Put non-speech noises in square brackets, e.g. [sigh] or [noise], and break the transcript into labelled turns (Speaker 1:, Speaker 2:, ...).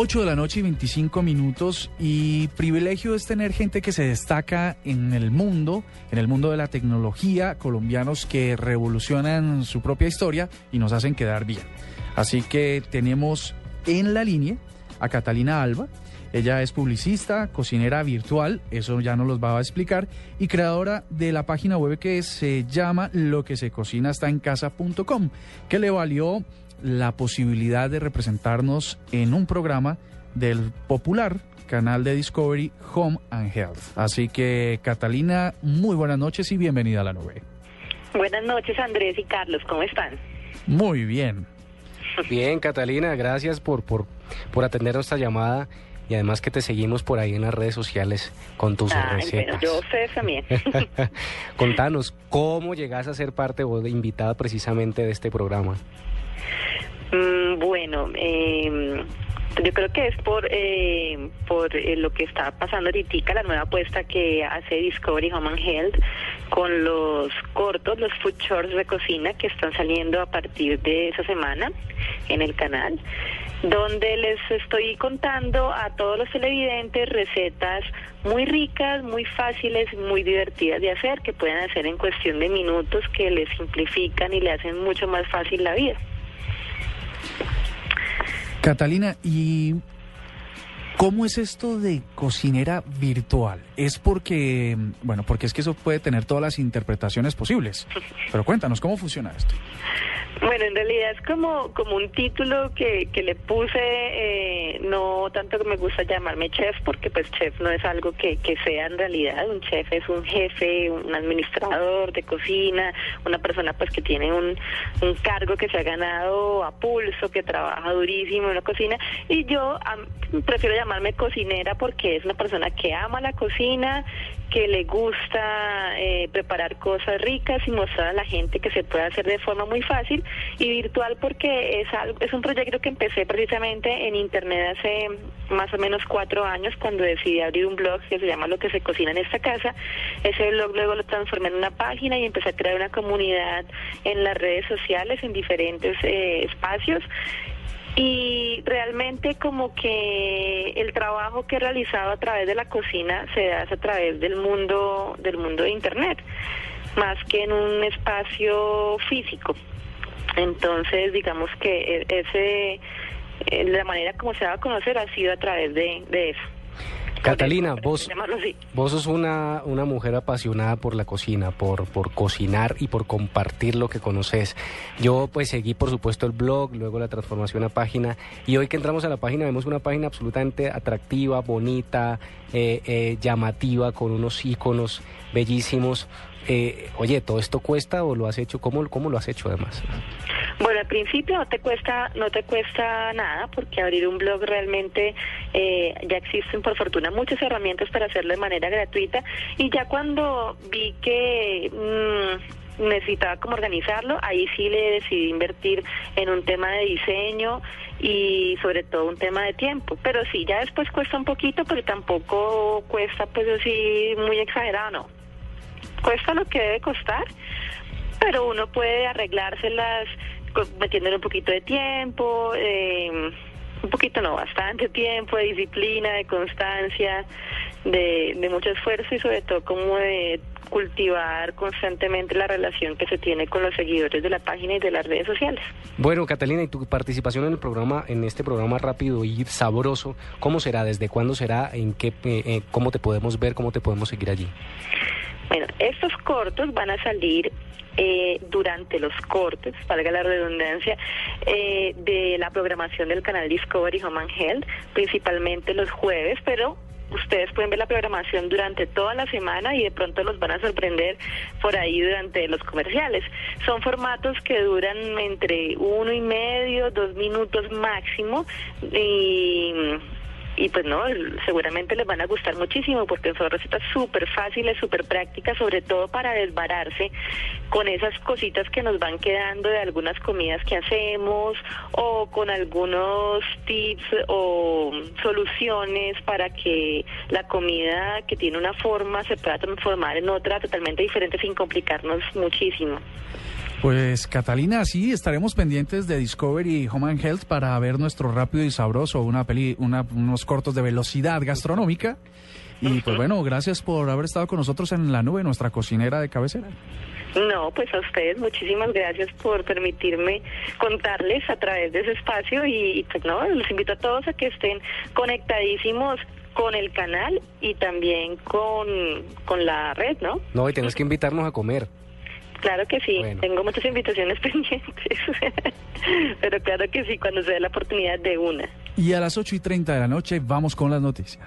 Speaker 1: 8 de la noche y 25 minutos y privilegio es tener gente que se destaca en el mundo, en el mundo de la tecnología, colombianos que revolucionan su propia historia y nos hacen quedar bien. Así que tenemos en la línea a Catalina Alba. Ella es publicista, cocinera virtual, eso ya nos los va a explicar, y creadora de la página web que se llama lo que se cocina está en casa.com, que le valió la posibilidad de representarnos en un programa del popular canal de Discovery Home and Health. Así que Catalina, muy buenas noches y bienvenida a la nube.
Speaker 2: Buenas noches Andrés y Carlos, ¿cómo están?
Speaker 1: Muy bien.
Speaker 3: Bien, Catalina, gracias por, por, por atender nuestra llamada y además que te seguimos por ahí en las redes sociales con tus recetas.
Speaker 2: yo ustedes también. [laughs]
Speaker 3: Contanos, ¿cómo llegas a ser parte o de invitada precisamente de este programa?
Speaker 2: Mm, bueno, eh, yo creo que es por eh, por eh, lo que está pasando ahorita, la nueva apuesta que hace Discovery Home and Health con los cortos, los food shorts de cocina que están saliendo a partir de esa semana en el canal, donde les estoy contando a todos los televidentes recetas muy ricas, muy fáciles, muy divertidas de hacer, que pueden hacer en cuestión de minutos, que les simplifican y le hacen mucho más fácil la vida.
Speaker 1: Catalina, ¿y cómo es esto de cocinera virtual? Es porque, bueno, porque es que eso puede tener todas las interpretaciones posibles. [laughs] Pero cuéntanos, ¿cómo funciona esto?
Speaker 2: Bueno, en realidad es como, como un título que, que le puse, eh, no tanto que me gusta llamarme chef, porque pues chef no es algo que, que sea en realidad, un chef es un jefe, un administrador de cocina, una persona pues que tiene un, un cargo que se ha ganado a pulso, que trabaja durísimo en la cocina, y yo prefiero llamarme cocinera porque es una persona que ama la cocina, que le gusta eh, preparar cosas ricas y mostrar a la gente que se puede hacer de forma muy fácil y virtual porque es algo, es un proyecto que empecé precisamente en internet hace más o menos cuatro años cuando decidí abrir un blog que se llama Lo que se cocina en esta casa. Ese blog luego lo transformé en una página y empecé a crear una comunidad en las redes sociales, en diferentes eh, espacios y realmente como que el trabajo que he realizado a través de la cocina se hace a través del mundo del mundo de internet más que en un espacio físico. Entonces digamos que e-, ese eh, la manera como se va a conocer ha sido a través de, de eso
Speaker 3: Catalina, vos, vos sos una, una mujer apasionada por la cocina, por, por cocinar y por compartir lo que conoces. Yo pues seguí por supuesto el blog, luego la transformación a página y hoy que entramos a la página vemos una página absolutamente atractiva, bonita, eh, eh, llamativa, con unos iconos bellísimos. Eh, oye, ¿todo esto cuesta o lo has hecho? ¿Cómo, cómo lo has hecho además?
Speaker 2: Bueno, al principio no te cuesta, no te cuesta nada porque abrir un blog realmente eh, ya existen por fortuna muchas herramientas para hacerlo de manera gratuita y ya cuando vi que mm, necesitaba como organizarlo, ahí sí le decidí invertir en un tema de diseño y sobre todo un tema de tiempo. Pero sí, ya después cuesta un poquito, pero tampoco cuesta pues así muy exagerado, no cuesta lo que debe costar, pero uno puede arreglárselas metiéndole un poquito de tiempo, eh, un poquito no, bastante tiempo, de disciplina, de constancia, de, de mucho esfuerzo y sobre todo como de cultivar constantemente la relación que se tiene con los seguidores de la página y de las redes sociales.
Speaker 3: Bueno, Catalina, y tu participación en el programa, en este programa rápido y sabroso, ¿cómo será? ¿Desde cuándo será? ¿En qué, eh, eh, cómo te podemos ver? ¿Cómo te podemos seguir allí?
Speaker 2: Bueno, estos cortos van a salir eh, durante los cortes, valga la redundancia, eh, de la programación del canal Discovery Home and Health, principalmente los jueves, pero ustedes pueden ver la programación durante toda la semana y de pronto los van a sorprender por ahí durante los comerciales. Son formatos que duran entre uno y medio, dos minutos máximo y y pues no, seguramente les van a gustar muchísimo porque son recetas súper fáciles, súper prácticas, sobre todo para desbararse con esas cositas que nos van quedando de algunas comidas que hacemos o con algunos tips o soluciones para que la comida que tiene una forma se pueda transformar en otra totalmente diferente sin complicarnos muchísimo.
Speaker 1: Pues Catalina, sí, estaremos pendientes de Discovery Home and Health para ver nuestro rápido y sabroso, una peli, una, unos cortos de velocidad gastronómica. Y pues bueno, gracias por haber estado con nosotros en la nube, nuestra cocinera de cabecera.
Speaker 2: No, pues a ustedes muchísimas gracias por permitirme contarles a través de ese espacio y, pues no, los invito a todos a que estén conectadísimos con el canal y también con, con la red, ¿no?
Speaker 3: No, y tienes que invitarnos a comer.
Speaker 2: Claro que sí, tengo muchas invitaciones [laughs] pendientes, pero claro que sí, cuando se dé la oportunidad de una.
Speaker 1: Y a las 8 y 30 de la noche vamos con las noticias.